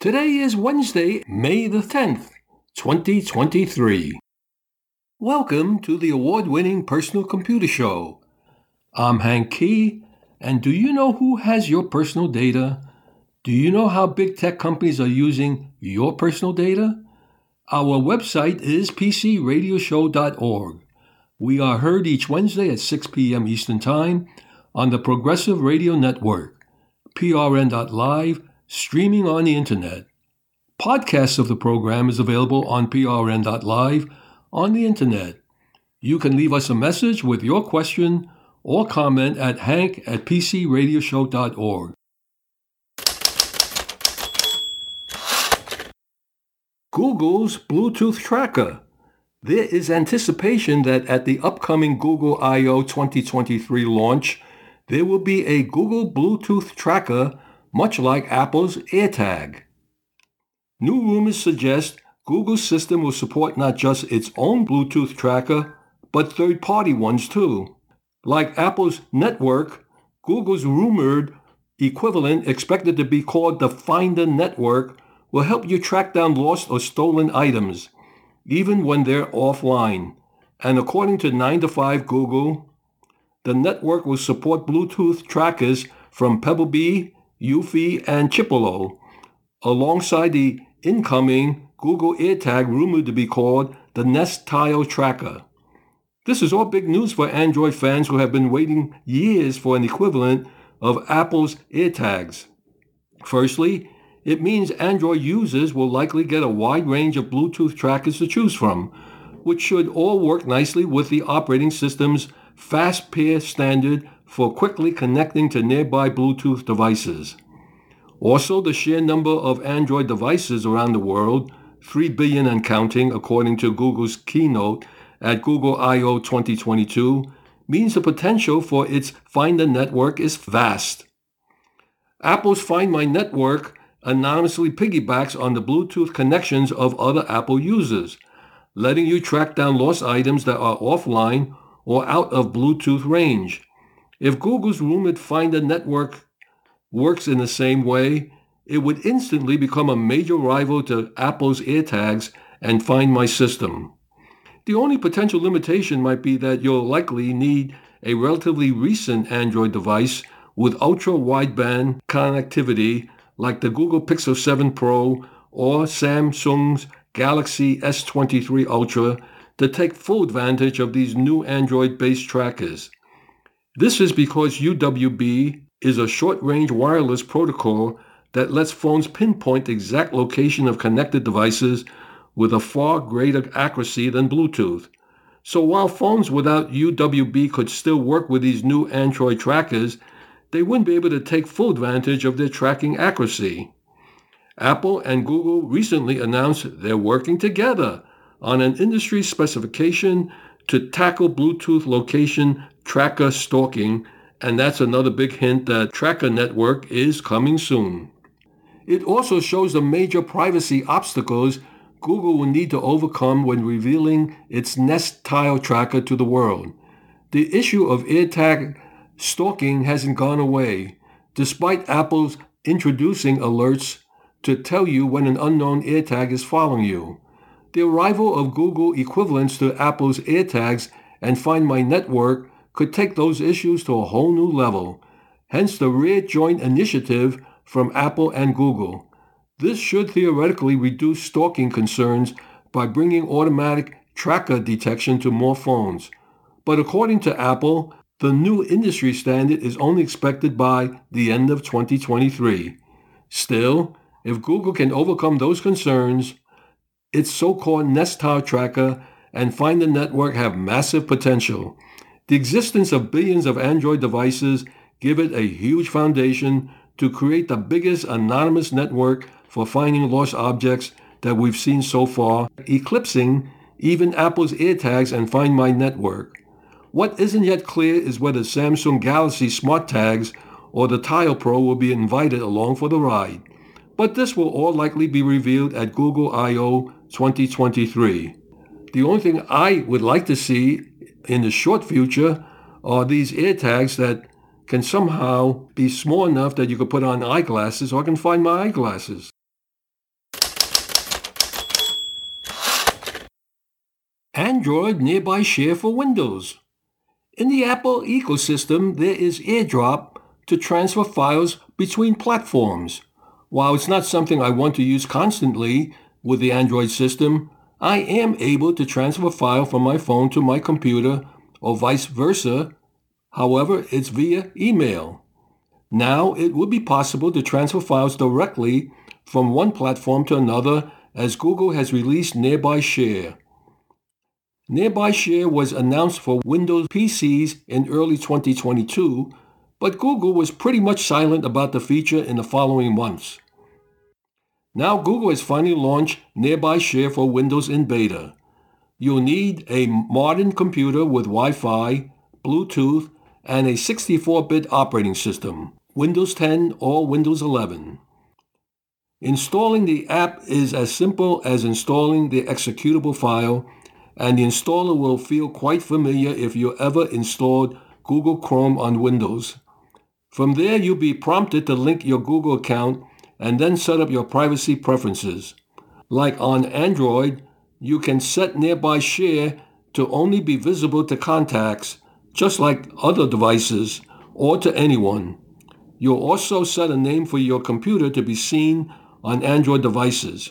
Today is Wednesday, May the 10th, 2023. Welcome to the award winning Personal Computer Show. I'm Hank Key, and do you know who has your personal data? Do you know how big tech companies are using your personal data? Our website is pcradioshow.org. We are heard each Wednesday at 6 p.m. Eastern Time on the Progressive Radio Network, prn.live streaming on the internet. Podcasts of the program is available on prn.live on the internet. You can leave us a message with your question or comment at hank at pcradioshow.org. Google's Bluetooth tracker. There is anticipation that at the upcoming Google I/O 2023 launch, there will be a Google Bluetooth tracker much like Apple's AirTag. New rumors suggest Google's system will support not just its own Bluetooth tracker, but third-party ones too. Like Apple's network, Google's rumored equivalent expected to be called the Finder Network will help you track down lost or stolen items, even when they're offline. And according to 9 to 5 Google, the network will support Bluetooth trackers from Pebblebee Eufy, and Chipolo, alongside the incoming Google AirTag rumored to be called the Nest Tile Tracker. This is all big news for Android fans who have been waiting years for an equivalent of Apple's AirTags. Firstly, it means Android users will likely get a wide range of Bluetooth trackers to choose from, which should all work nicely with the operating system's fast pair standard for quickly connecting to nearby Bluetooth devices. Also, the sheer number of Android devices around the world, 3 billion and counting according to Google's keynote at Google I/O 2022, means the potential for its Finder network is vast. Apple's Find My network anonymously piggybacks on the Bluetooth connections of other Apple users, letting you track down lost items that are offline or out of Bluetooth range. If Google's rumored Finder network works in the same way, it would instantly become a major rival to Apple's AirTags and Find My System. The only potential limitation might be that you'll likely need a relatively recent Android device with ultra wideband connectivity like the Google Pixel 7 Pro or Samsung's Galaxy S23 Ultra to take full advantage of these new Android based trackers. This is because UWB is a short-range wireless protocol that lets phones pinpoint the exact location of connected devices with a far greater accuracy than Bluetooth. So while phones without UWB could still work with these new Android trackers, they wouldn't be able to take full advantage of their tracking accuracy. Apple and Google recently announced they're working together on an industry specification to tackle Bluetooth location tracker stalking, and that's another big hint that Tracker Network is coming soon. It also shows the major privacy obstacles Google will need to overcome when revealing its Nest Tile tracker to the world. The issue of AirTag stalking hasn't gone away, despite Apple's introducing alerts to tell you when an unknown AirTag is following you. The arrival of Google equivalents to Apple's AirTags and Find My Network could take those issues to a whole new level, hence the rare joint initiative from Apple and Google. This should theoretically reduce stalking concerns by bringing automatic tracker detection to more phones. But according to Apple, the new industry standard is only expected by the end of 2023. Still, if Google can overcome those concerns, its so-called Nest Tile tracker and Finder network have massive potential. The existence of billions of Android devices give it a huge foundation to create the biggest anonymous network for finding lost objects that we've seen so far, eclipsing even Apple's AirTags and Find My network. What isn't yet clear is whether Samsung Galaxy Smart Tags or the Tile Pro will be invited along for the ride. But this will all likely be revealed at Google I/O 2023. The only thing I would like to see in the short future are these AirTags that can somehow be small enough that you could put on eyeglasses or I can find my eyeglasses. Android Nearby Share for Windows. In the Apple ecosystem, there is AirDrop to transfer files between platforms. While it's not something I want to use constantly, with the Android system, I am able to transfer a file from my phone to my computer or vice versa. However, it's via email. Now it would be possible to transfer files directly from one platform to another as Google has released Nearby Share. Nearby Share was announced for Windows PCs in early 2022, but Google was pretty much silent about the feature in the following months. Now Google has finally launched Nearby Share for Windows in beta. You'll need a modern computer with Wi-Fi, Bluetooth, and a 64-bit operating system, Windows 10 or Windows 11. Installing the app is as simple as installing the executable file and the installer will feel quite familiar if you ever installed Google Chrome on Windows. From there, you'll be prompted to link your Google account and then set up your privacy preferences. Like on Android, you can set Nearby Share to only be visible to contacts, just like other devices, or to anyone. You'll also set a name for your computer to be seen on Android devices.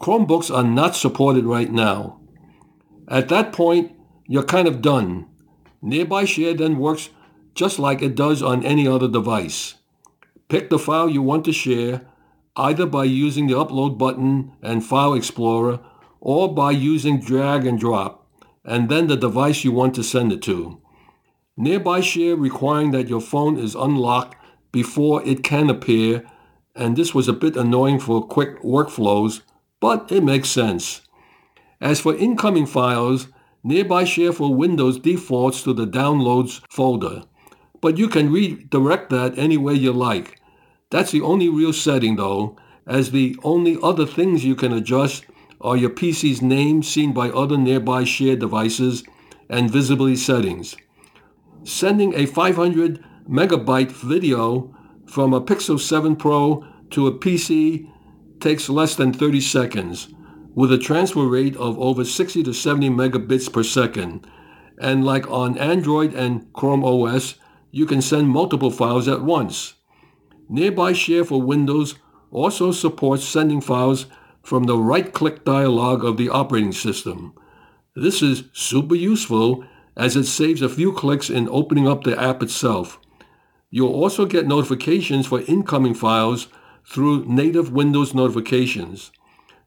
Chromebooks are not supported right now. At that point, you're kind of done. Nearby Share then works just like it does on any other device. Pick the file you want to share, either by using the Upload button and File Explorer, or by using drag and drop, and then the device you want to send it to. Nearby Share requiring that your phone is unlocked before it can appear, and this was a bit annoying for quick workflows, but it makes sense. As for incoming files, Nearby Share for Windows defaults to the Downloads folder, but you can redirect that any way you like. That's the only real setting though, as the only other things you can adjust are your PC's name seen by other nearby shared devices and visibility settings. Sending a 500 megabyte video from a Pixel 7 Pro to a PC takes less than 30 seconds with a transfer rate of over 60 to 70 megabits per second. And like on Android and Chrome OS, you can send multiple files at once. Nearby Share for Windows also supports sending files from the right-click dialog of the operating system. This is super useful as it saves a few clicks in opening up the app itself. You'll also get notifications for incoming files through native Windows notifications.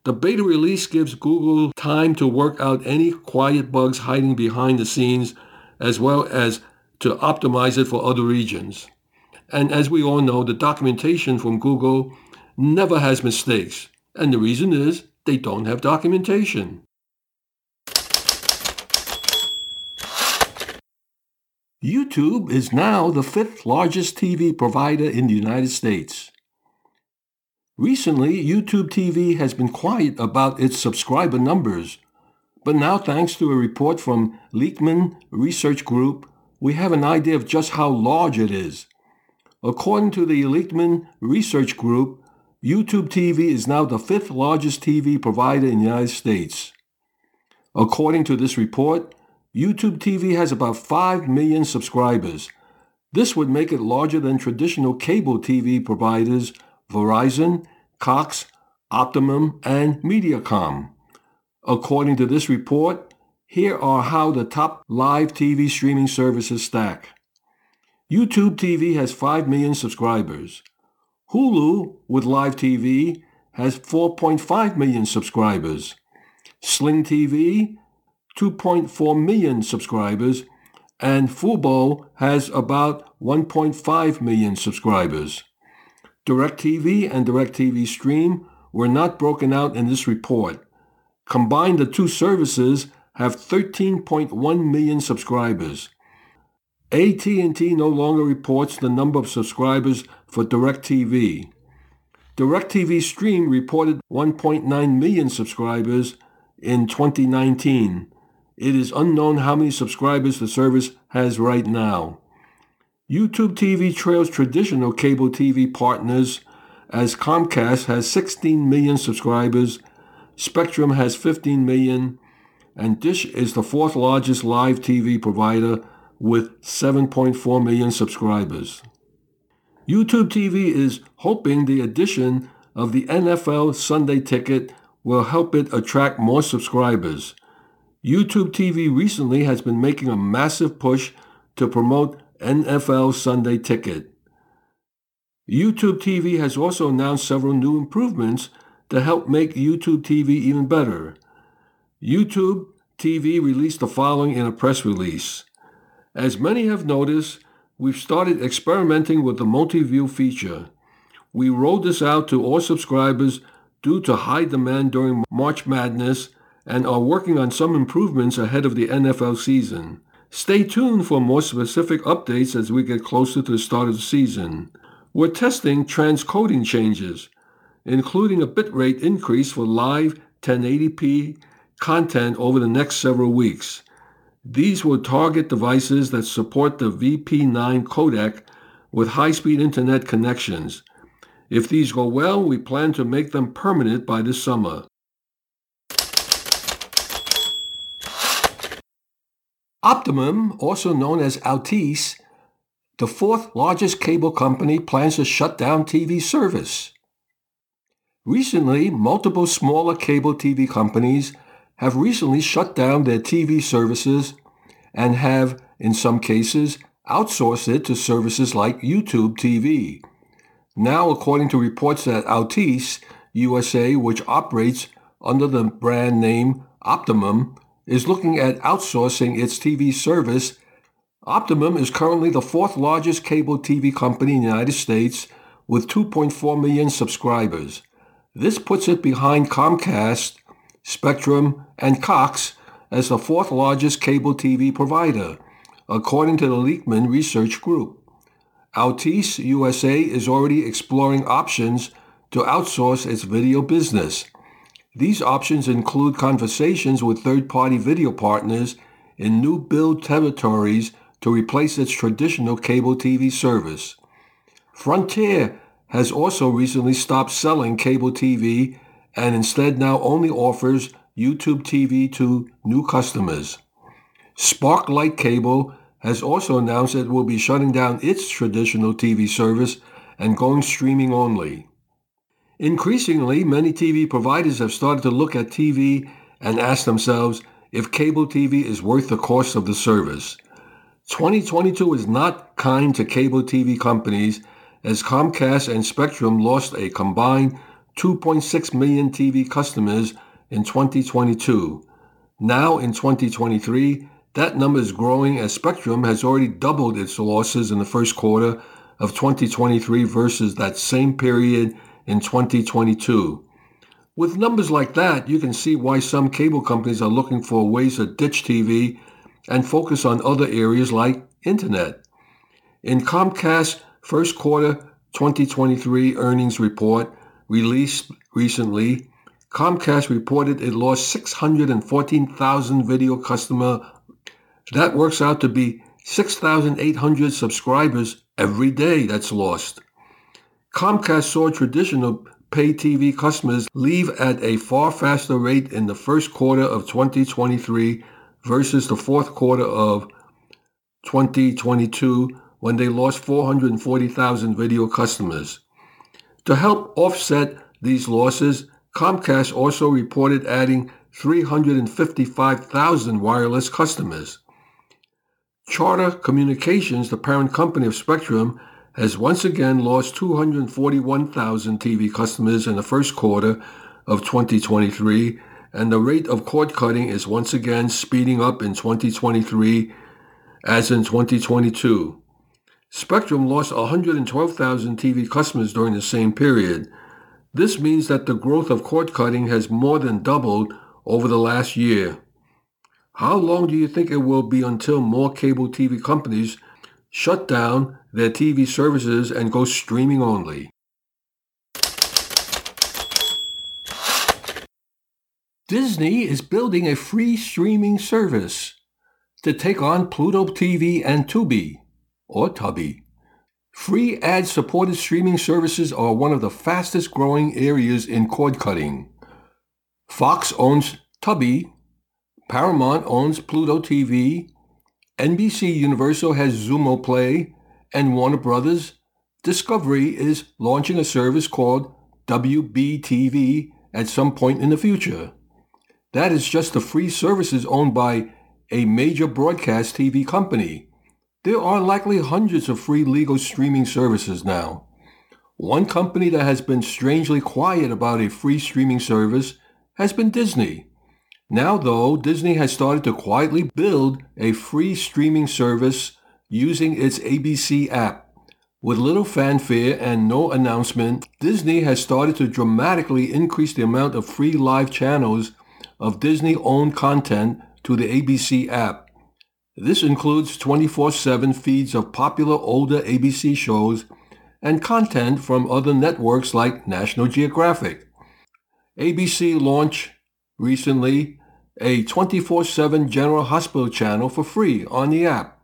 The beta release gives Google time to work out any quiet bugs hiding behind the scenes, as well as to optimize it for other regions. And as we all know, the documentation from Google never has mistakes. And the reason is they don't have documentation. YouTube is now the fifth largest TV provider in the United States. Recently, YouTube TV has been quiet about its subscriber numbers, but now thanks to a report from Leichtman Research Group, we have an idea of just how large it is. According to the Leichtman Research Group, YouTube TV is now the fifth largest TV provider in the United States. According to this report, YouTube TV has about 5 million subscribers. This would make it larger than traditional cable TV providers Verizon, Cox, Optimum, and Mediacom. According to this report, here are how the top live TV streaming services stack. YouTube TV has 5 million subscribers. Hulu, with live TV, has 4.5 million subscribers. Sling TV, 2.4 million subscribers. And Fubo has about 1.5 million subscribers. DirecTV and DirecTV Stream were not broken out in this report. Combined, the two services have 13.1 million subscribers. AT&T no longer reports the number of subscribers for DirecTV. DirecTV Stream reported 1.9 million subscribers in 2019. It is unknown how many subscribers the service has right now. YouTube TV trails traditional cable TV partners as Comcast has 16 million subscribers, Spectrum has 15 million, and Dish is the fourth largest live TV provider with 7.4 million subscribers. YouTube TV is hoping the addition of the NFL Sunday ticket will help it attract more subscribers. YouTube TV recently has been making a massive push to promote NFL Sunday ticket. YouTube TV has also announced several new improvements to help make YouTube TV even better. YouTube TV released the following in a press release. As many have noticed, we've started experimenting with the multi-view feature. We rolled this out to all subscribers due to high demand during March Madness and are working on some improvements ahead of the NFL season. Stay tuned for more specific updates as we get closer to the start of the season. We're testing transcoding changes, including a bitrate increase for live 1080p content over the next several weeks. These will target devices that support the VP9 codec with high-speed internet connections. If these go well, we plan to make them permanent by this summer. Optimum, also known as Altice, the fourth largest cable company plans to shut down TV service. Recently, multiple smaller cable TV companies have recently shut down their TV services and have, in some cases, outsourced it to services like YouTube TV. Now, according to reports that Altice USA, which operates under the brand name Optimum, is looking at outsourcing its TV service. Optimum is currently the fourth largest cable TV company in the United States with 2.4 million subscribers. This puts it behind Comcast, Spectrum, and Cox as the fourth largest cable TV provider, according to the Leichtman Research Group. Altice USA is already exploring options to outsource its video business. These options include conversations with third-party video partners in new build territories to replace its traditional cable TV service. Frontier has also recently stopped selling cable TV and instead now only offers YouTube TV to new customers. Sparklight Cable has also announced it will be shutting down its traditional TV service and going streaming only. Increasingly, many TV providers have started to look at TV and ask themselves if cable TV is worth the cost of the service. 2022 is not kind to cable TV companies as Comcast and Spectrum lost a combined 2.6 million TV customers in 2022. Now in 2023, that number is growing as Spectrum has already doubled its losses in the first quarter of 2023 versus that same period in 2022. With numbers like that, you can see why some cable companies are looking for ways to ditch TV and focus on other areas like internet. In Comcast's first quarter 2023 earnings report released recently, Comcast reported it lost 614,000 video customer. That works out to be 6,800 subscribers every day that's lost. Comcast saw traditional pay TV customers leave at a far faster rate in the first quarter of 2023 versus the fourth quarter of 2022 when they lost 440,000 video customers. To help offset these losses, Comcast also reported adding 355,000 wireless customers. Charter Communications, the parent company of Spectrum, has once again lost 241,000 TV customers in the first quarter of 2023, and the rate of cord cutting is once again speeding up in 2023 as in 2022. Spectrum lost 112,000 TV customers during the same period. This means that the growth of cord cutting has more than doubled over the last year. How long do you think it will be until more cable TV companies shut down their TV services and go streaming only? Disney is building a free streaming service to take on Pluto TV and Tubi, or Tubby. Free ad-supported streaming services are one of the fastest growing areas in cord cutting. Fox owns Tubi, Paramount owns Pluto TV, NBC Universal has Xumo Play, and Warner Brothers Discovery is launching a service called WBTV at some point in the future. That is just the free services owned by a major broadcast TV company. There are likely hundreds of free legal streaming services now. One company that has been strangely quiet about a free streaming service has been Disney. Now, though, Disney has started to quietly build a free streaming service using its ABC app. With little fanfare and no announcement, Disney has started to dramatically increase the amount of free live channels of Disney-owned content to the ABC app. This includes 24-7 feeds of popular older ABC shows and content from other networks like National Geographic. ABC launched recently a 24-7 General Hospital channel for free on the app.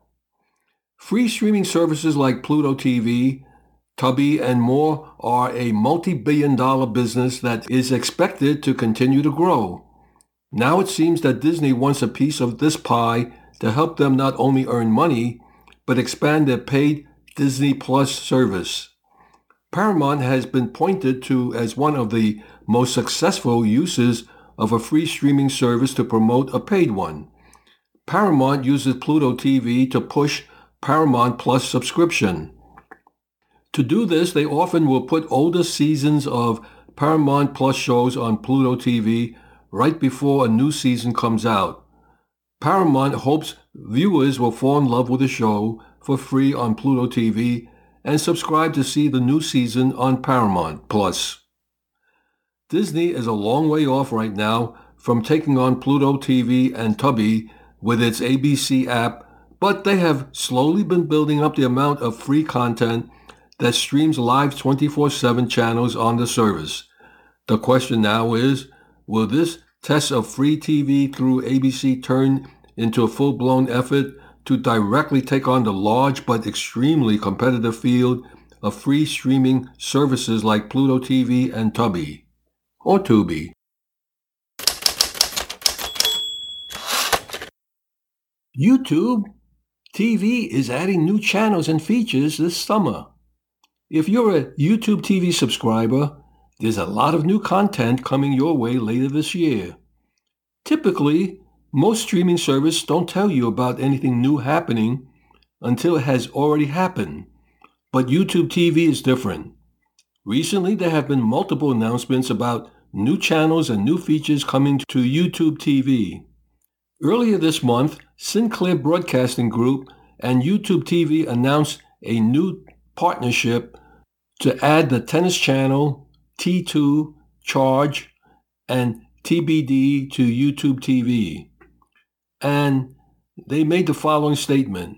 Free streaming services like Pluto TV, Tubi, and more are a multi-billion dollar business that is expected to continue to grow. Now it seems that Disney wants a piece of this pie to help them not only earn money, but expand their paid Disney Plus service. Paramount has been pointed to as one of the most successful uses of a free streaming service to promote a paid one. Paramount uses Pluto TV to push Paramount Plus subscription. To do this, they often will put older seasons of Paramount Plus shows on Pluto TV right before a new season comes out. Paramount hopes viewers will fall in love with the show for free on Pluto TV and subscribe to see the new season on Paramount Plus. Disney is a long way off right now from taking on Pluto TV and Tubi with its ABC app but they have slowly been building up the amount of free content that streams live 24-7 channels on the service. The question now is, will this test of free TV through ABC turned into a full-blown effort to directly take on the large but extremely competitive field of free streaming services like Pluto TV and Tubi, or Tubi. YouTube TV is adding new channels and features this summer. If you're a YouTube TV subscriber, there's a lot of new content coming your way later this year. Typically, most streaming services don't tell you about anything new happening until it has already happened. But YouTube TV is different. Recently, there have been multiple announcements about new channels and new features coming to YouTube TV. Earlier this month, Sinclair Broadcasting Group and YouTube TV announced a new partnership to add the Tennis Channel, T2, Charge, and TBD to YouTube TV. And they made the following statement.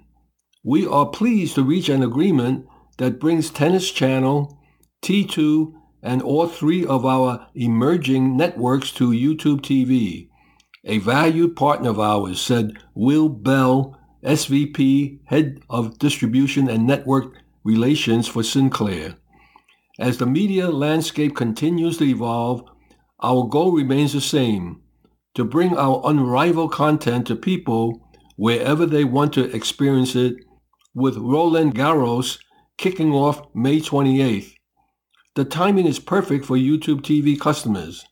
We are pleased to reach an agreement that brings Tennis Channel, T2, and all three of our emerging networks to YouTube TV. A valued partner of ours, said Will Bell, SVP, Head of Distribution and Network Relations for Sinclair. As the media landscape continues to evolve, our goal remains the same to bring our unrivaled content to people wherever they want to experience it, with Roland Garros kicking off May 28th. The timing is perfect for YouTube TV customers.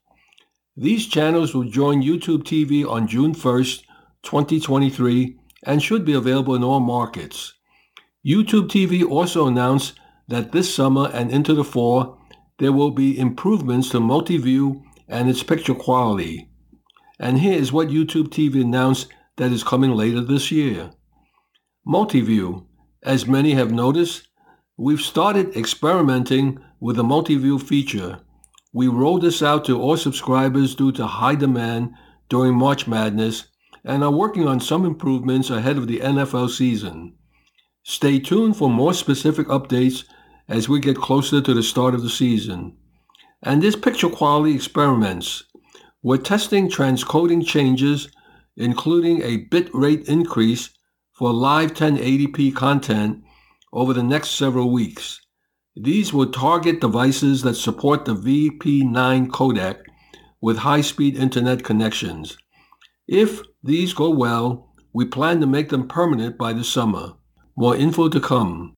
These channels will join YouTube TV on June 1st, 2023, and should be available in all markets. YouTube TV also announced that this summer and into the fall, there will be improvements to multi-view and its picture quality. And here is what YouTube TV announced that is coming later this year. Multi-view. As many have noticed, we've started experimenting with the multi-view feature we rolled this out to all subscribers due to high demand during March Madness and are working on some improvements ahead of the NFL season. Stay tuned for more specific updates as we get closer to the start of the season. And this picture quality experiments. We're testing transcoding changes, including a bit rate increase for live 1080p content over the next several weeks. These will target devices that support the VP9 codec with high-speed internet connections. If these go well, we plan to make them permanent by the summer. More info to come.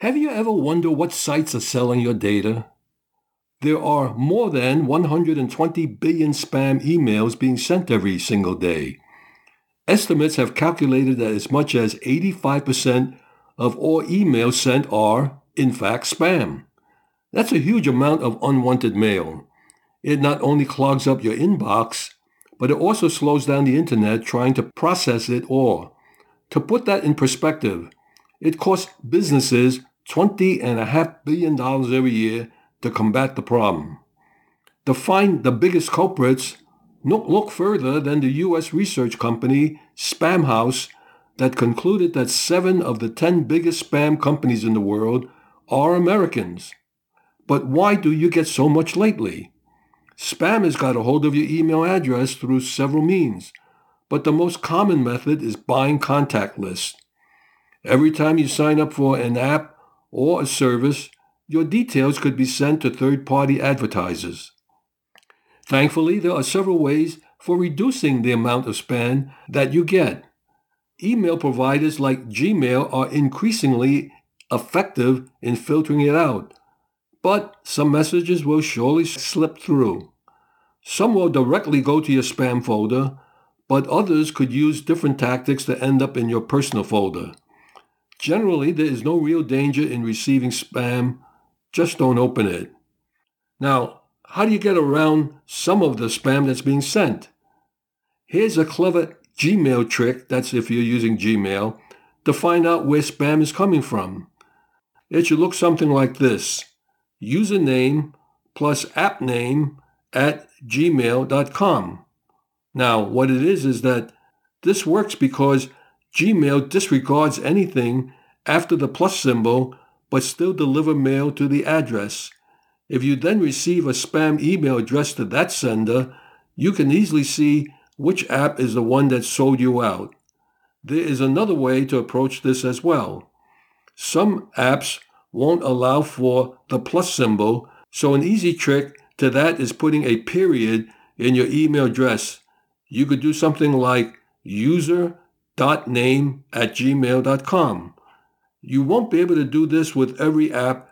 Have you ever wondered what sites are selling your data? There are more than 120 billion spam emails being sent every single day. Estimates have calculated that as much as 85% of all emails sent are, in fact, spam. That's a huge amount of unwanted mail. It not only clogs up your inbox, but it also slows down the internet trying to process it all. To put that in perspective, it costs businesses $20.5 billion every year to combat the problem. To find the biggest culprits, look further than the U.S. research company Spamhaus that concluded that seven of the 10 biggest spam companies in the world are Americans. But why do you get so much lately? Spam has got a hold of your email address through several means, but the most common method is buying contact lists. Every time you sign up for an app or a service, your details could be sent to third-party advertisers. Thankfully, there are several ways for reducing the amount of spam that you get. Email providers like Gmail are increasingly effective in filtering it out, but some messages will surely slip through. Some will directly go to your spam folder, but others could use different tactics to end up in your personal folder. Generally, there is no real danger in receiving spam just don't open it. Now, how do you get around some of the spam that's being sent? Here's a clever Gmail trick, that's if you're using Gmail, to find out where spam is coming from. It should look something like this. Username plus app name at gmail.com. Now, what it is is that this works because Gmail disregards anything after the plus symbol but still deliver mail to the address. If you then receive a spam email addressed to that sender, you can easily see which app is the one that sold you out. There is another way to approach this as well. Some apps won't allow for the plus symbol, so an easy trick to that is putting a period in your email address. You could do something like user.name at gmail.com. You won't be able to do this with every app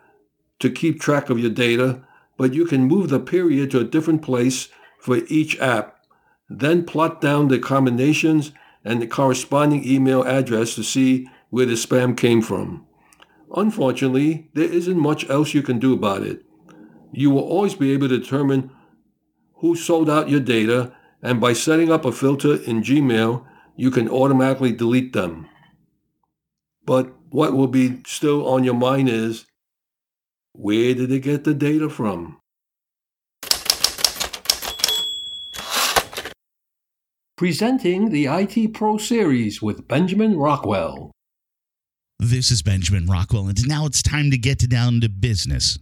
to keep track of your data, but you can move the period to a different place for each app. Then plot down the combinations and the corresponding email address to see where the spam came from. Unfortunately, there isn't much else you can do about it. You will always be able to determine who sold out your data, and by setting up a filter in Gmail, you can automatically delete them. But what will be still on your mind is where did they get the data from? Presenting the IT Pro Series with Benjamin Rockwell. This is Benjamin Rockwell, and now it's time to get down to business.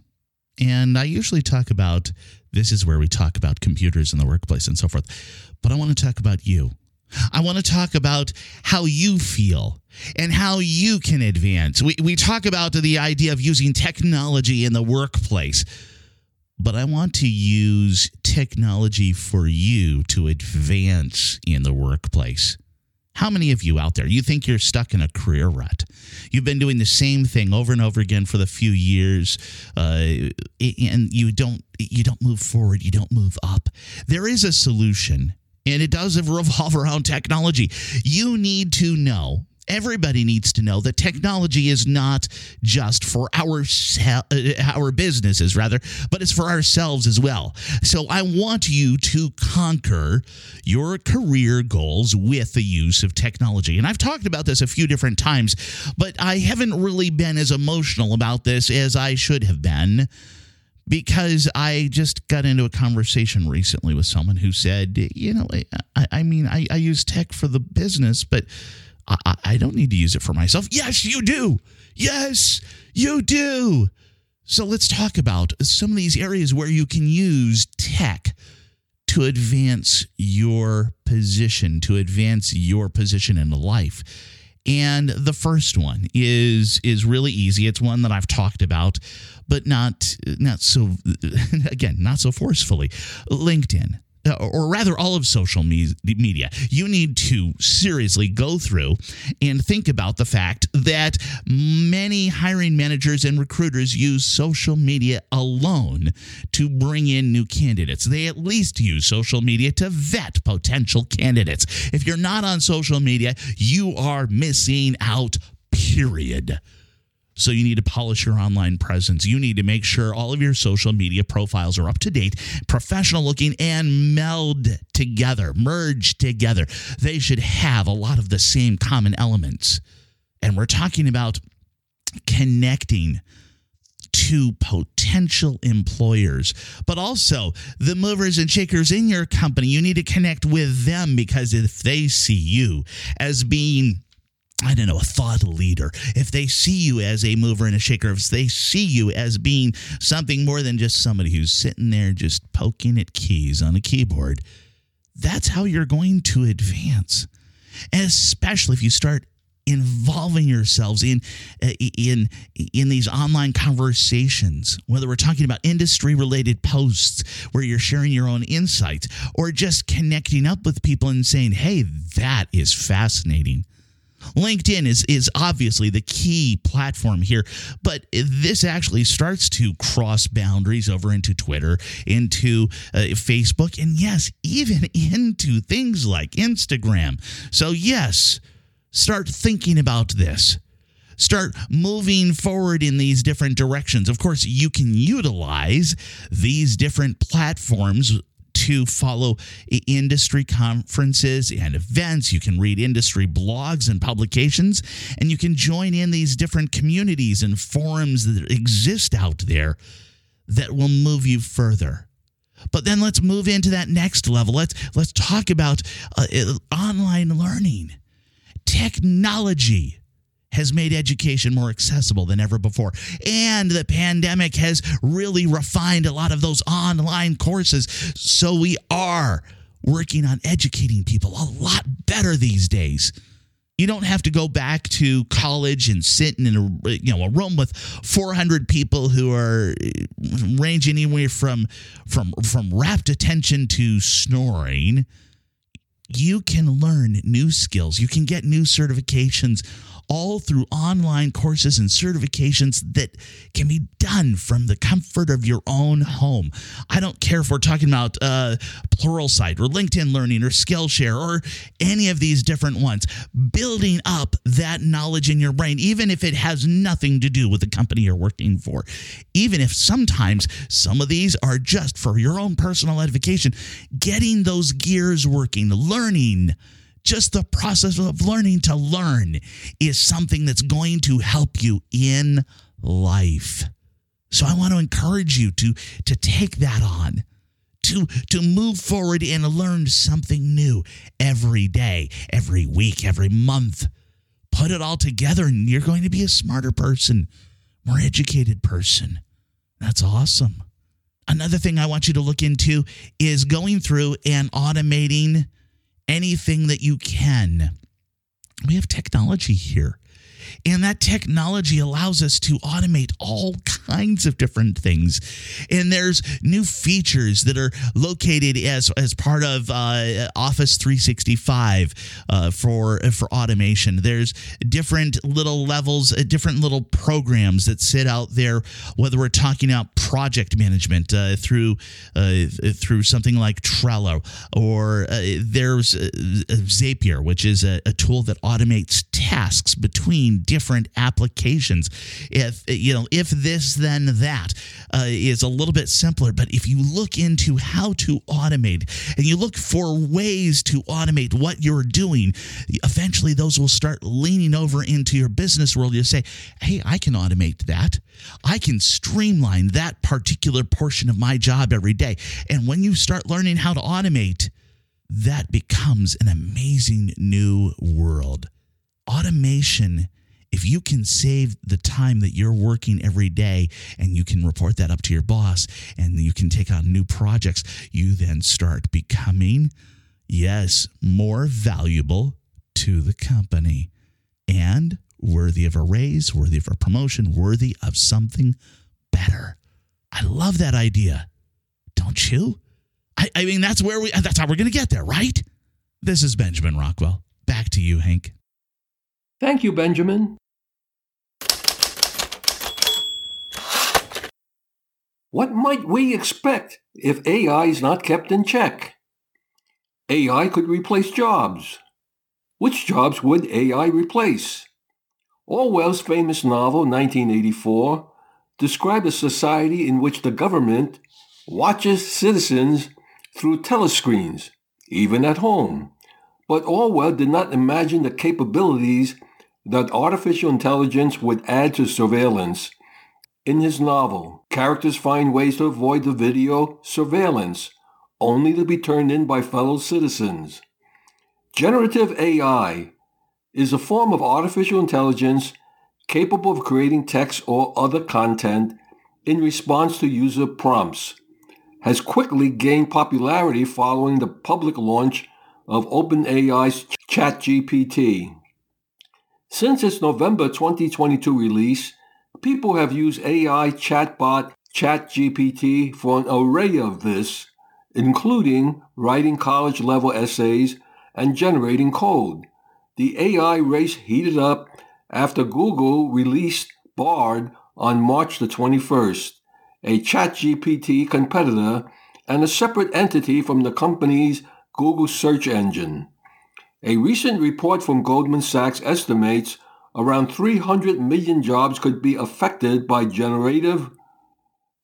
And I usually talk about this is where we talk about computers in the workplace and so forth. But I want to talk about you. I want to talk about how you feel and how you can advance. We, we talk about the idea of using technology in the workplace, but I want to use technology for you to advance in the workplace. How many of you out there, you think you're stuck in a career rut? You've been doing the same thing over and over again for the few years, uh, and you don't you don't move forward, you don't move up. There is a solution, and it does revolve around technology. You need to know everybody needs to know that technology is not just for our uh, our businesses rather but it's for ourselves as well. So i want you to conquer your career goals with the use of technology. And i've talked about this a few different times but i haven't really been as emotional about this as i should have been because I just got into a conversation recently with someone who said, you know, I, I mean, I, I, use tech for the business, but I, I don't need to use it for myself. Yes, you do. Yes, you do. So let's talk about some of these areas where you can use tech to advance your position, to advance your position in life. And the first one is is really easy. It's one that I've talked about, but not not so again, not so forcefully. LinkedIn. Uh, or rather all of social media, you need to seriously go through and think about the fact that many hiring managers and recruiters use social media alone to bring in new candidates. They at least use social media to vet potential candidates. If you're not on social media, you are missing out, period. So you need to polish your online presence. You need to make sure all of your social media profiles are up to date, professional looking, and meld together, merge together. They should have a lot of the same common elements. And we're talking about connecting to potential employers, but also the movers and shakers in your company. You need to connect with them because if they see you as being I don't know, a thought leader, if they see you as a mover and a shaker, if they see you as being something more than just somebody who's sitting there just poking at keys on a keyboard, that's how you're going to advance. And especially if you start involving yourselves in uh, in in these online conversations whether we're talking about industry related posts where you're sharing your own insights or just connecting up with people and saying hey that is fascinating LinkedIn is is obviously the key platform here, but this actually starts to cross boundaries over into Twitter, into uh, Facebook, and yes, even into things like Instagram. So yes, start thinking about this start moving forward in these different directions. Of course, you can utilize these different platforms to follow industry conferences and events. You can read industry blogs and publications, and you can join in these different communities and forums that exist out there that will move you further. But then let's move into that next level. Let's let's talk about uh, online learning, technology has made education more accessible than ever before. And the pandemic has really refined a lot of those online courses. So we are working on educating people a lot better these days. You don't have to go back to college and sit in a you know a room with 400 people who are range anywhere from from from rapt attention to snoring. You can learn new skills. You can get new certifications all through online courses and certifications that can be done from the comfort of your own home. I don't care if we're talking about uh, Pluralsight or LinkedIn Learning or Skillshare or any of these different ones. Building up that knowledge in your brain, even if it has nothing to do with the company you're working for, even if sometimes some of these are just for your own personal edification, getting those gears working, learning just the process of learning to learn is something that's going to help you in life. So I want to encourage you to, to take that on. To, to move forward and learn something new every day, every week, every month. Put it all together, and you're going to be a smarter person, more educated person. That's awesome. Another thing I want you to look into is going through and automating anything that you can. We have technology here. And that technology allows us to automate all kinds of different things. And there's new features that are located as, as part of uh, Office 365 uh, for, for automation. There's different little levels, uh, different little programs that sit out there, whether we're talking about project management uh, through, uh, through something like Trello, or uh, there's Zapier, which is a, a tool that automates tasks between different applications. If you know, if this then that uh, is a little bit simpler, but if you look into how to automate and you look for ways to automate what you're doing, eventually those will start leaning over into your business world. You say, "Hey, I can automate that. I can streamline that particular portion of my job every day." And when you start learning how to automate, that becomes an amazing new world automation if you can save the time that you're working every day and you can report that up to your boss and you can take on new projects, you then start becoming, yes, more valuable to the company. and worthy of a raise, worthy of a promotion, worthy of something better. I love that idea. Don't you? I, I mean, that's where we, that's how we're going to get there, right? This is Benjamin Rockwell. Back to you, Hank. Thank you, Benjamin. What might we expect if AI is not kept in check? AI could replace jobs. Which jobs would AI replace? Orwell's famous novel, 1984, described a society in which the government watches citizens through telescreens, even at home. But Orwell did not imagine the capabilities that artificial intelligence would add to surveillance in his novel, characters find ways to avoid the video surveillance, only to be turned in by fellow citizens. Generative AI is a form of artificial intelligence capable of creating text or other content in response to user prompts, has quickly gained popularity following the public launch of OpenAI's ChatGPT. Since its November 2022 release, people have used AI chatbot ChatGPT for an array of this, including writing college level essays and generating code. The AI race heated up after Google released Bard on March the 21st, a ChatGPT competitor and a separate entity from the company's Google search engine. A recent report from Goldman Sachs estimates around 300 million jobs could be affected by generative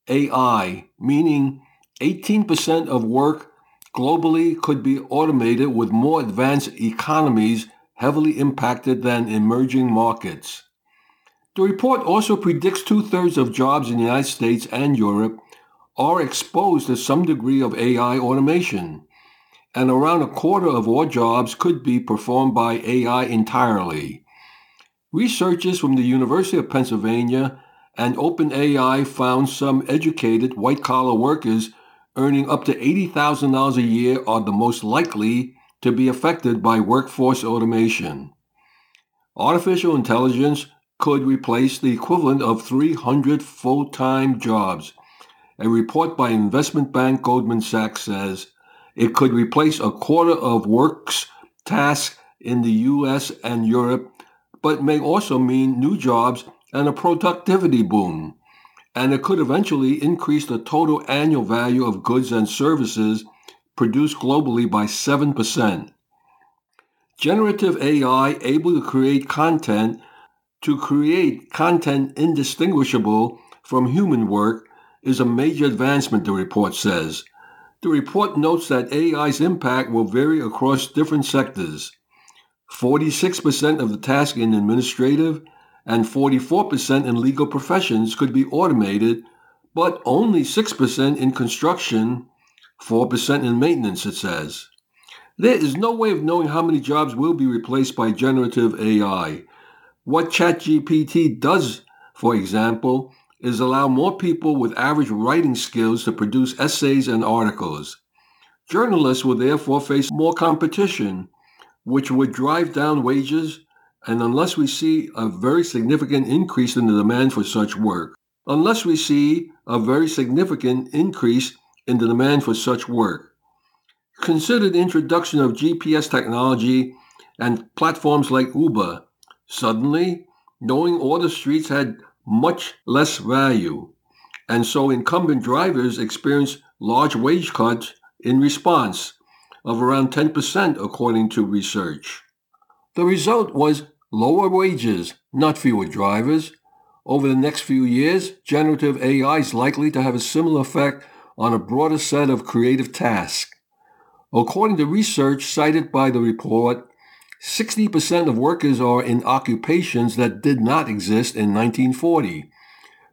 AI, meaning 18% of work globally could be automated with more advanced economies heavily impacted than emerging markets. The report also predicts two thirds of jobs in the United States and Europe are exposed to some degree of AI automation, and around a quarter of all jobs could be performed by AI entirely. Researchers from the University of Pennsylvania and OpenAI found some educated white collar workers earning up to $80,000 a year are the most likely to be affected by workforce automation. Artificial intelligence could replace the equivalent of 300 full time jobs. A report by investment bank Goldman Sachs says it could replace a quarter of work's tasks in the US and Europe but may also mean new jobs and a productivity boom. And it could eventually increase the total annual value of goods and services produced globally by 7%. Generative AI able to create content to create content indistinguishable from human work is a major advancement, the report says. The report notes that AI's impact will vary across different sectors. 46% of the tasks in administrative and 44% in legal professions could be automated, but only 6% in construction, 4% in maintenance, it says. There is no way of knowing how many jobs will be replaced by generative AI. What ChatGPT does, for example, is allow more people with average writing skills to produce essays and articles. Journalists will therefore face more competition which would drive down wages, and unless we see a very significant increase in the demand for such work, unless we see a very significant increase in the demand for such work. Consider the introduction of GPS technology and platforms like Uber. Suddenly, knowing all the streets had much less value, and so incumbent drivers experienced large wage cuts in response of around 10%, according to research. The result was lower wages, not fewer drivers. Over the next few years, generative AI is likely to have a similar effect on a broader set of creative tasks. According to research cited by the report, 60% of workers are in occupations that did not exist in 1940.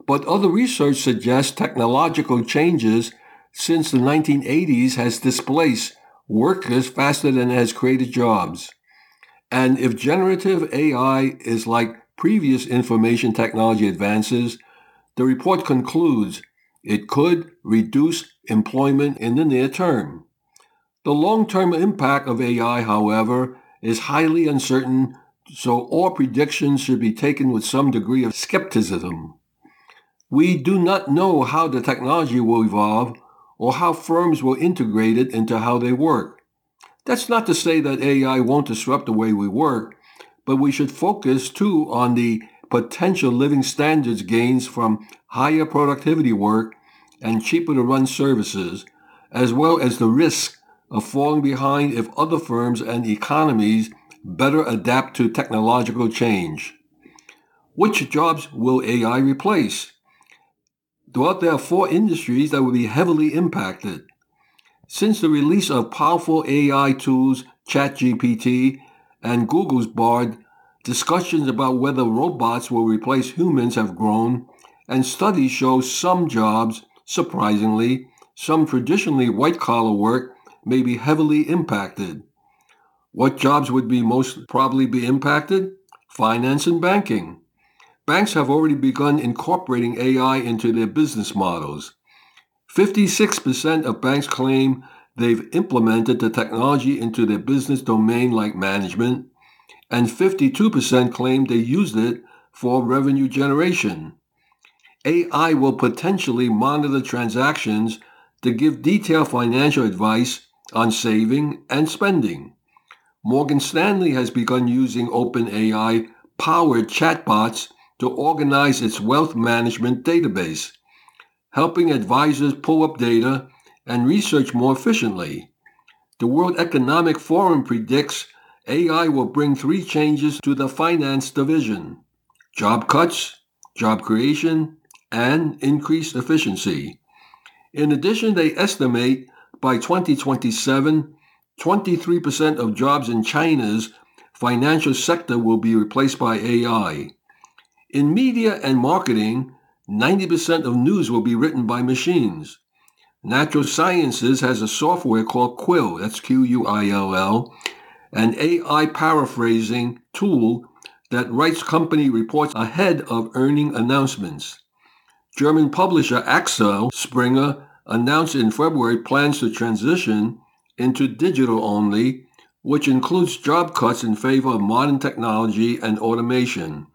But other research suggests technological changes since the 1980s has displaced workers faster than it has created jobs. And if generative AI is like previous information technology advances, the report concludes it could reduce employment in the near term. The long term impact of AI, however, is highly uncertain so all predictions should be taken with some degree of skepticism. We do not know how the technology will evolve or how firms will integrate it into how they work. That's not to say that AI won't disrupt the way we work, but we should focus too on the potential living standards gains from higher productivity work and cheaper to run services, as well as the risk of falling behind if other firms and economies better adapt to technological change. Which jobs will AI replace? Throughout there are four industries that will be heavily impacted. Since the release of powerful AI tools, ChatGPT, and Google's Bard, discussions about whether robots will replace humans have grown, and studies show some jobs, surprisingly, some traditionally white collar work may be heavily impacted. What jobs would be most probably be impacted? Finance and banking. Banks have already begun incorporating AI into their business models. 56% of banks claim they've implemented the technology into their business domain like management, and 52% claim they used it for revenue generation. AI will potentially monitor transactions to give detailed financial advice on saving and spending. Morgan Stanley has begun using OpenAI powered chatbots to organize its wealth management database, helping advisors pull up data and research more efficiently. The World Economic Forum predicts AI will bring three changes to the finance division job cuts, job creation, and increased efficiency. In addition, they estimate by 2027, 23% of jobs in China's financial sector will be replaced by AI. In media and marketing, 90% of news will be written by machines. Natural Sciences has a software called Quill, that's Q U I L L, an AI paraphrasing tool that writes company reports ahead of earning announcements. German publisher Axel Springer announced in February plans to transition into digital only, which includes job cuts in favor of modern technology and automation.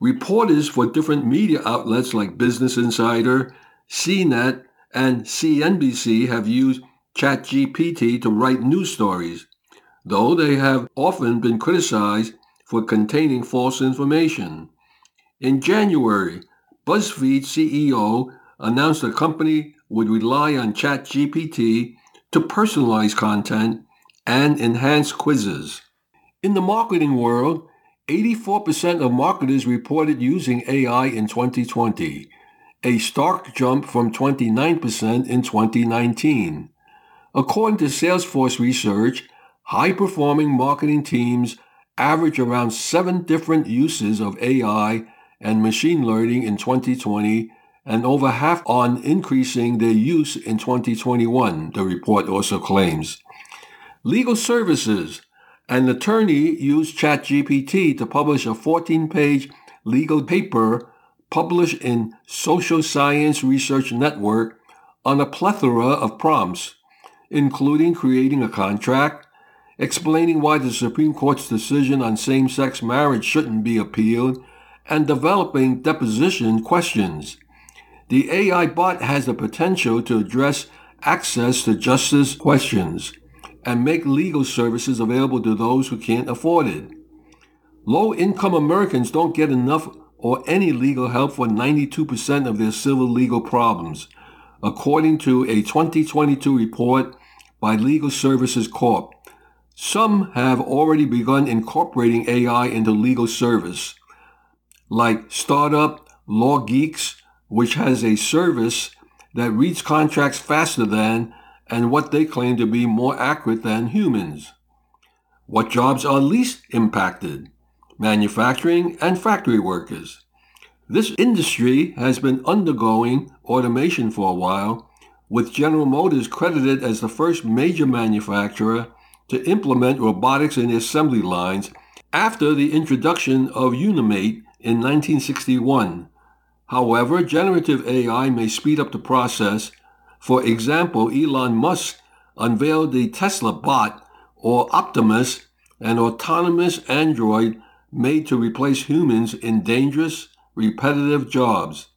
Reporters for different media outlets like Business Insider, CNET, and CNBC have used ChatGPT to write news stories, though they have often been criticized for containing false information. In January, BuzzFeed CEO announced the company would rely on ChatGPT to personalize content and enhance quizzes. In the marketing world, 84% of marketers reported using AI in 2020, a stark jump from 29% in 2019. According to Salesforce research, high performing marketing teams average around seven different uses of AI and machine learning in 2020 and over half on increasing their use in 2021, the report also claims. Legal services. An attorney used ChatGPT to publish a 14 page legal paper published in Social Science Research Network on a plethora of prompts, including creating a contract, explaining why the Supreme Court's decision on same sex marriage shouldn't be appealed, and developing deposition questions. The AI bot has the potential to address access to justice questions and make legal services available to those who can't afford it. Low income Americans don't get enough or any legal help for 92% of their civil legal problems, according to a 2022 report by Legal Services Corp. Some have already begun incorporating AI into legal service, like Startup LawGeex which has a service that reads contracts faster than and what they claim to be more accurate than humans. What jobs are least impacted? Manufacturing and factory workers. This industry has been undergoing automation for a while, with General Motors credited as the first major manufacturer to implement robotics in assembly lines after the introduction of Unimate in 1961 However, generative AI may speed up the process. For example, Elon Musk unveiled the Tesla bot, or Optimus, an autonomous android made to replace humans in dangerous, repetitive jobs.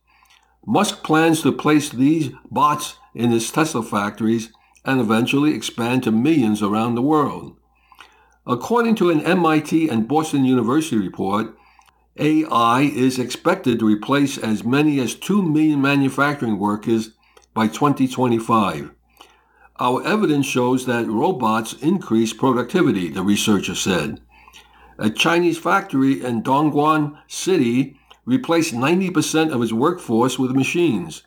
Musk plans to place these bots in his Tesla factories and eventually expand to millions around the world. According to an MIT and Boston University report, AI is expected to replace as many as 2 million manufacturing workers by 2025. Our evidence shows that robots increase productivity, the researcher said. A Chinese factory in Dongguan City replaced 90% of its workforce with machines,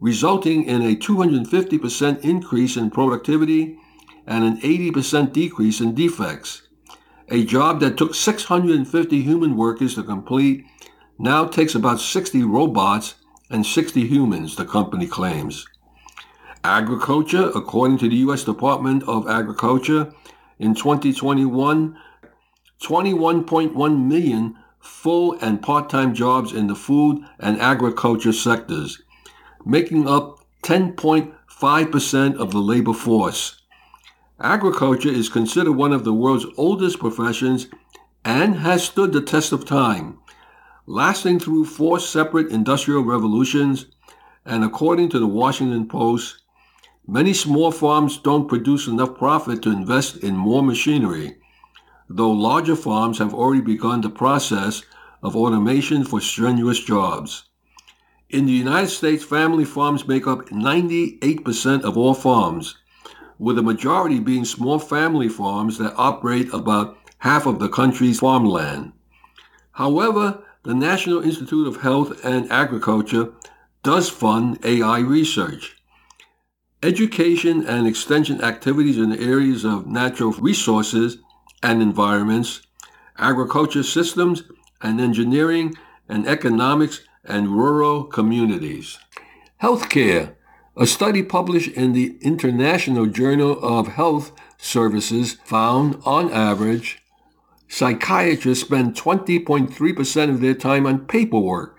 resulting in a 250% increase in productivity and an 80% decrease in defects. A job that took 650 human workers to complete now takes about 60 robots and 60 humans, the company claims. Agriculture, according to the U.S. Department of Agriculture, in 2021, 21.1 million full and part-time jobs in the food and agriculture sectors, making up 10.5% of the labor force. Agriculture is considered one of the world's oldest professions and has stood the test of time, lasting through four separate industrial revolutions, and according to the Washington Post, many small farms don't produce enough profit to invest in more machinery though larger farms have already begun the process of automation for strenuous jobs. In the United States, family farms make up 98% of all farms, with the majority being small family farms that operate about half of the country's farmland. However, the National Institute of Health and Agriculture does fund AI research. Education and extension activities in the areas of natural resources and environments, agriculture systems and engineering and economics and rural communities. Healthcare. A study published in the International Journal of Health Services found, on average, psychiatrists spend 20.3% of their time on paperwork,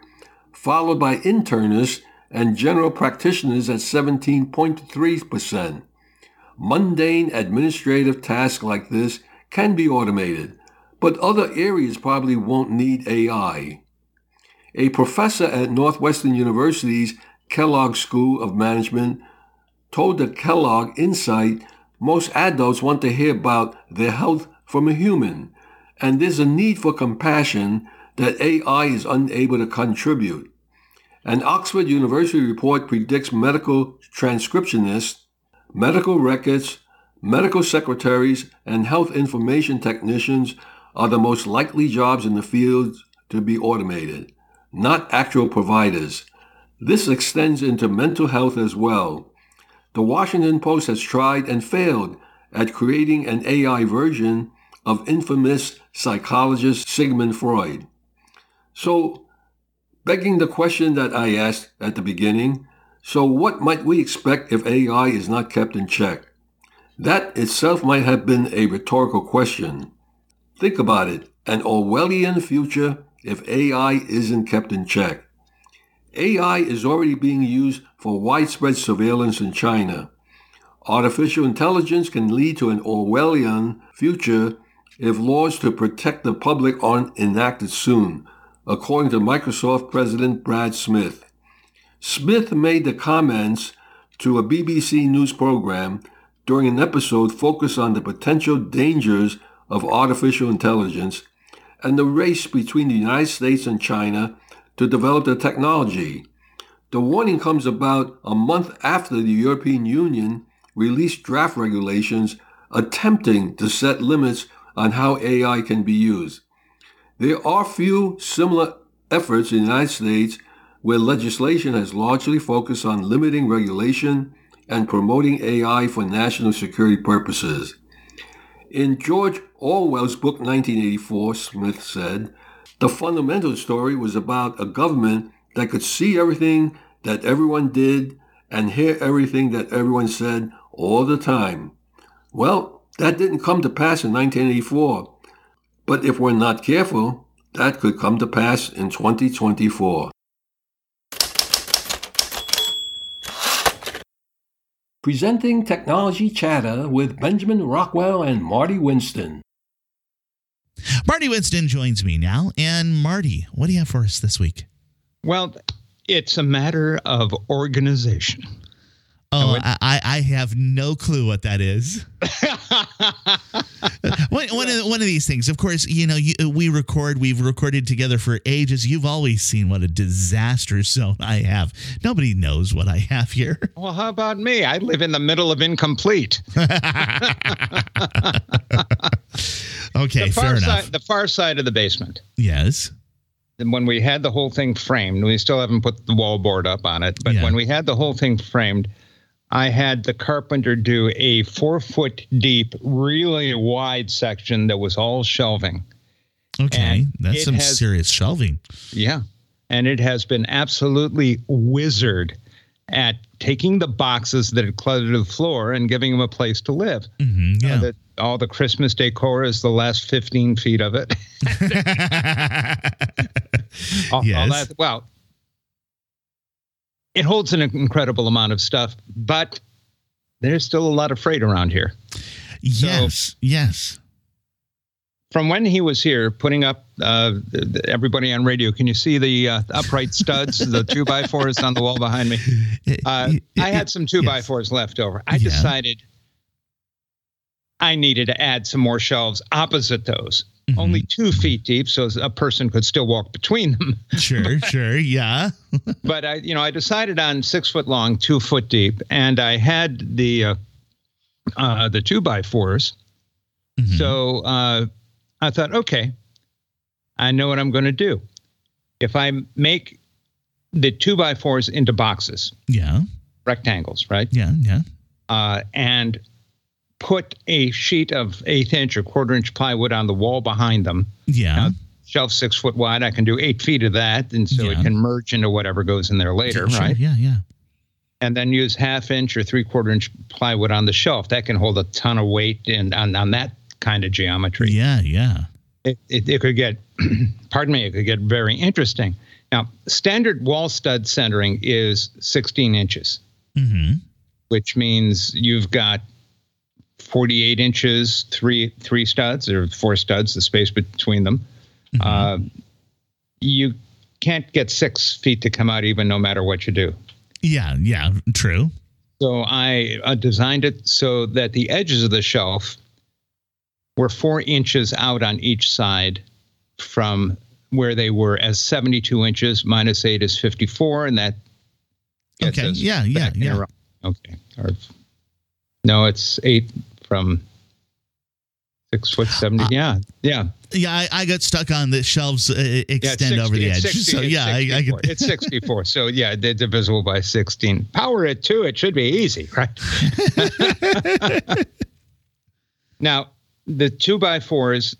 followed by internists and general practitioners at 17.3%. Mundane administrative tasks like this can be automated, but other areas probably won't need AI. A professor at Northwestern University's Kellogg School of Management told the Kellogg Insight most adults want to hear about their health from a human, and there's a need for compassion that AI is unable to contribute. An Oxford University report predicts medical transcriptionists, medical records, Medical secretaries and health information technicians are the most likely jobs in the field to be automated, not actual providers. This extends into mental health as well. The Washington Post has tried and failed at creating an AI version of infamous psychologist Sigmund Freud. So, begging the question that I asked at the beginning, so what might we expect if AI is not kept in check? That itself might have been a rhetorical question. Think about it an Orwellian future if AI isn't kept in check. AI is already being used for widespread surveillance in China. Artificial intelligence can lead to an Orwellian future if laws to protect the public aren't enacted soon, according to Microsoft President Brad Smith. Smith made the comments to a BBC News program during an episode focused on the potential dangers of artificial intelligence and the race between the United States and China to develop the technology. The warning comes about a month after the European Union released draft regulations attempting to set limits on how AI can be used. There are few similar efforts in the United States where legislation has largely focused on limiting regulation and promoting AI for national security purposes. In George Orwell's book 1984, Smith said, the fundamental story was about a government that could see everything that everyone did and hear everything that everyone said all the time. Well, that didn't come to pass in 1984. But if we're not careful, that could come to pass in 2024. presenting Technology Chatter with Benjamin Rockwell and Marty Winston. Marty Winston joins me now. And Marty, what do you have for us this week? Well, it's a matter of organization. Oh, I, I have no clue what that is. one, one, of, one of these things, of course, you know, you, we record, we've recorded together for ages. You've always seen what a disaster zone I have. Nobody knows what I have here. Well, how about me? I live in the middle of incomplete. okay, the far fair side, enough. The far side of the basement. Yes. And when we had the whole thing framed, we still haven't put the wall board up on it, but Yeah. when we had the whole thing framed, I had the carpenter do a four foot deep, really wide section that was all shelving. Okay. And That's some has- serious shelving. Yeah. And it has been absolutely wizard at taking the boxes that had cluttered the floor and giving them a place to live. hmm Uh, yeah. all the Christmas decor is the last 15 feet of it. All- all Yes. that- well, it holds an incredible amount of stuff, but there's still a lot of freight around here. yes. Yes. From when he was here, putting up uh, everybody on radio, can you see the uh, upright studs, the two by fours on the wall behind me? Uh, It- I had some two by fours left over. I Yeah. decided I needed to add some more shelves opposite those, Mhm. only two feet deep, so a person could still walk between them. Sure, sure. Yeah. but I, you know, I decided on six foot long, two foot deep, and I had the uh, uh, the two by 4s Mhm. So uh, I thought, okay, I know what I'm going to do. If I make the two by fours into boxes, yeah. rectangles, right, Yeah. Yeah. uh, and put a sheet of eighth inch or quarter inch plywood on the wall behind them, Yeah. Now, shelf six foot wide, I can do eight feet of that, and so Yeah. it can merge into whatever goes in there later, Sure, right? Yeah. Yeah. and then use half inch or three quarter inch plywood on the shelf. That can hold a ton of weight and on, on that kind of geometry. Yeah. Yeah. It, it, it could get, pardon me, it could get very interesting. Now, standard wall stud centering is 16 inches, hmm which means you've got 48 inches, three three studs or four studs, the space between them. Uh, you can't get six feet to come out even no matter what you do. Yeah. Yeah. True. So I uh, designed it so that the edges of the shelf were four inches out on each side from where they were as 72 inches minus eight is 54, and that Okay. Yeah. Yeah. Yeah. a row. Okay. Or, no, it's eight from six foot 70. Uh, yeah. Yeah. Yeah. I, I got stuck on the shelves uh, Yeah, it's extend over the edge. 60 so yeah, I, I could. it's 64. So yeah, they're divisible by 16. Power it two, it should be easy, right? now, the two by fours,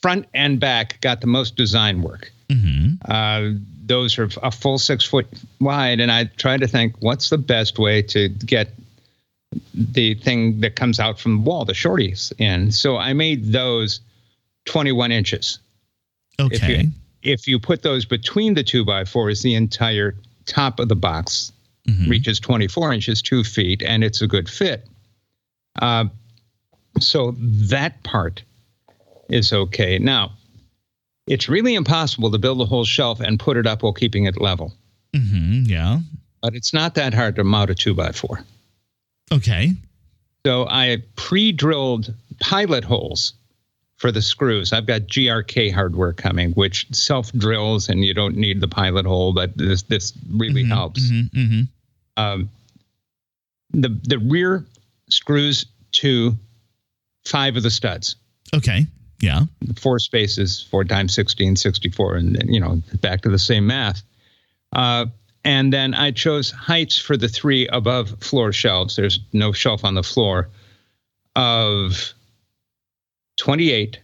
front and back, got the most design work. hmm Uh, those are a full six foot wide, and I tried to think what's the best way to get the thing that comes out from the wall, the shorties, in. So I made those 21 inches Okay. if you put those between the two by fours, the entire top of the box Mhm. reaches 24 inches, two feet, and it's a good fit. Uh, so that part is okay. Now, it's really impossible to build a whole shelf and put it up while keeping it level, hmm Yeah. but it's not that hard to mount a two by four. Okay. So I pre-drilled pilot holes for the screws. I've got GRK hardware coming, which self-drills, and you don't need the pilot hole. But this this really Mhm, helps. mhm, mhm. Um, the the rear screws to five of the studs. Okay. Yeah. Four spaces, four times 16, 64, and then, you know back to the same math. Uh, and then I chose heights for the three above floor shelves. There's no shelf on the floor of 28,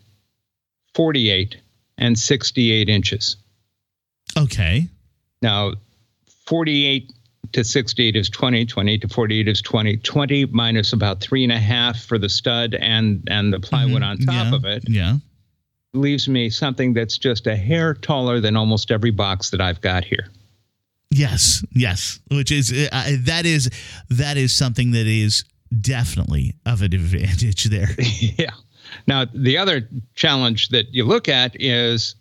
48, and 68 inches. Okay. Now, 48 to 68 is 20, 20 to 48 is 20. 20 minus about three and a half for the stud and, and the plywood Mhm. on top yeah. of it Yeah. leaves me something that's just a hair taller than almost every box that I've got here. Yes, yes, which is uh, that is that is something that is definitely of an advantage there. yeah. Now, the other challenge that you look at is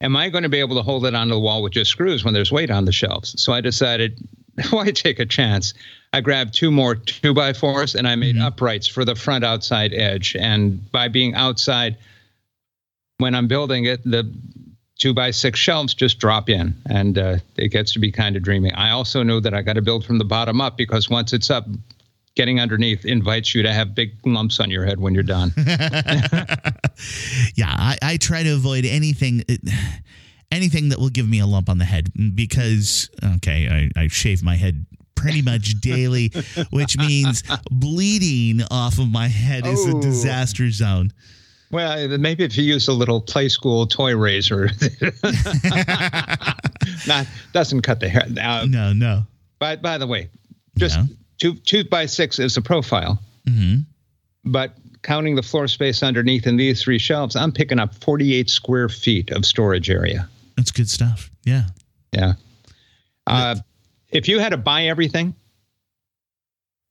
am I going to be able to hold it onto the wall with just screws when there's weight on the shelves? So I decided, why take a chance? I grabbed two more two by fours and I made mm-hmm. uprights for the front outside edge. And by being outside, when I'm building it, the two by six shelves just drop in and uh, it gets to be kind of dreamy. I also know that I got to build from the bottom up because once it's up, getting underneath invites you to have big lumps on your head when you're done. yeah, I, I, try to avoid anything. Anything that will give me a lump on the head because, okay, I, I shave my head pretty much daily, which means bleeding off of my head is oh. a disaster zone. Well, maybe if you use a little play school toy razor, not doesn't cut the hair. Uh, no, no. By by the way, just yeah. two two by six is a profile. Mm-hmm. But counting the floor space underneath in these three shelves, I'm picking up 48 square feet of storage area. That's good stuff. Yeah. Yeah. Uh, if you had to buy everything,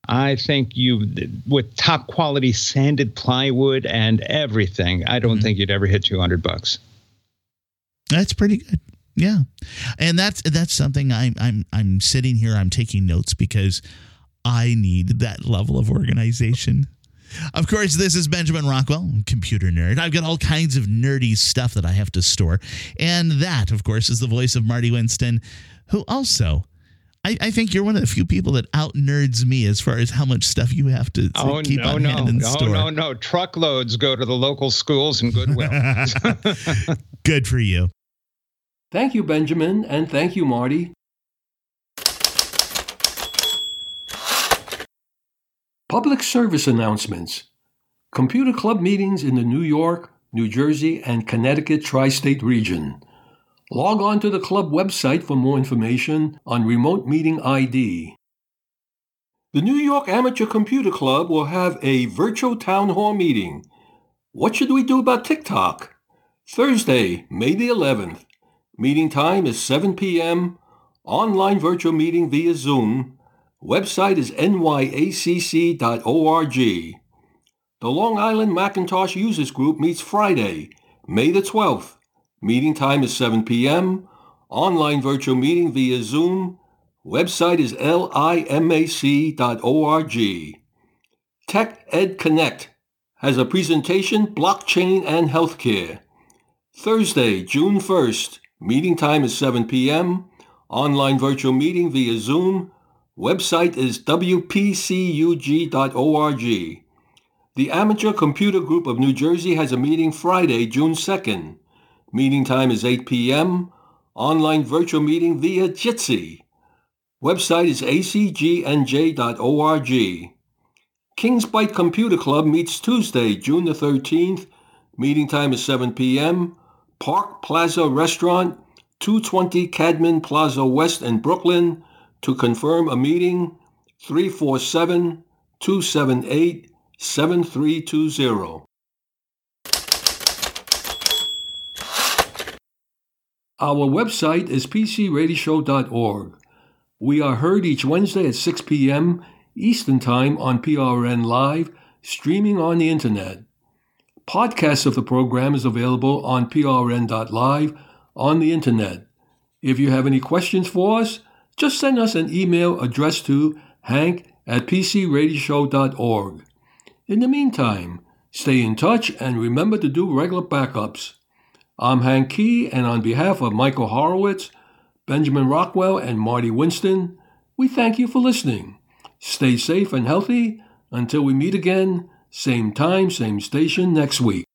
I think you, with top quality sanded plywood and everything, I don't mm-hmm. think you'd ever hit 200 bucks. That's pretty good. Yeah. And that's that's something I'm I'm I'm sitting here I'm taking notes because I need that level of organization. Of course, this is Benjamin Rockwell, computer nerd. I've got all kinds of nerdy stuff that I have to store. And that, of course, is the voice of Marty Winston, who also I, I, think you're one of the few people that out nerds me as far as how much stuff you have to, to oh, keep no, on no. hand and no, oh, store. No, no, no. Truckloads go to the local schools and Goodwill. Good for you. Thank you, Benjamin, and thank you, Marty. Public service announcements. Computer Club meetings in the New York, New Jersey, and Connecticut tri state region. Log on to the club website for more information on remote meeting ID. The New York Amateur Computer Club will have a virtual town hall meeting. What should we do about TikTok? Thursday, May the 11th. Meeting time is 7 p.m. Online virtual meeting via Zoom. Website is nyacc.org. The Long Island Macintosh Users Group meets Friday, May the 12th. Meeting time is 7 p.m. Online virtual meeting via Zoom. Website is limac.org. Tech Ed Connect has a presentation Blockchain and Healthcare. Thursday, June 1st. Meeting time is 7 p.m. Online virtual meeting via Zoom. Website is wpcug.org. The Amateur Computer Group of New Jersey has a meeting Friday, June 2nd. Meeting time is 8 p.m. Online virtual meeting via Jitsi. Website is acgnj.org. Kings Byte Computer Club meets Tuesday, June the 13th. Meeting time is 7 p.m. Park Plaza Restaurant, 220 Cadman Plaza West in Brooklyn. To confirm a meeting, 347 278 7320. Our website is pcradioshow.org. We are heard each Wednesday at 6 p.m. Eastern Time on PRN Live, streaming on the Internet. Podcasts of the program is available on prn.live on the Internet. If you have any questions for us, just send us an email addressed to hank at pcradioshow.org. In the meantime, stay in touch and remember to do regular backups. I'm Hank Kee, and on behalf of Michael Horowitz, Benjamin Rockwell, and Marty Winston, we thank you for listening. Stay safe and healthy until we meet again, same time, same station next week.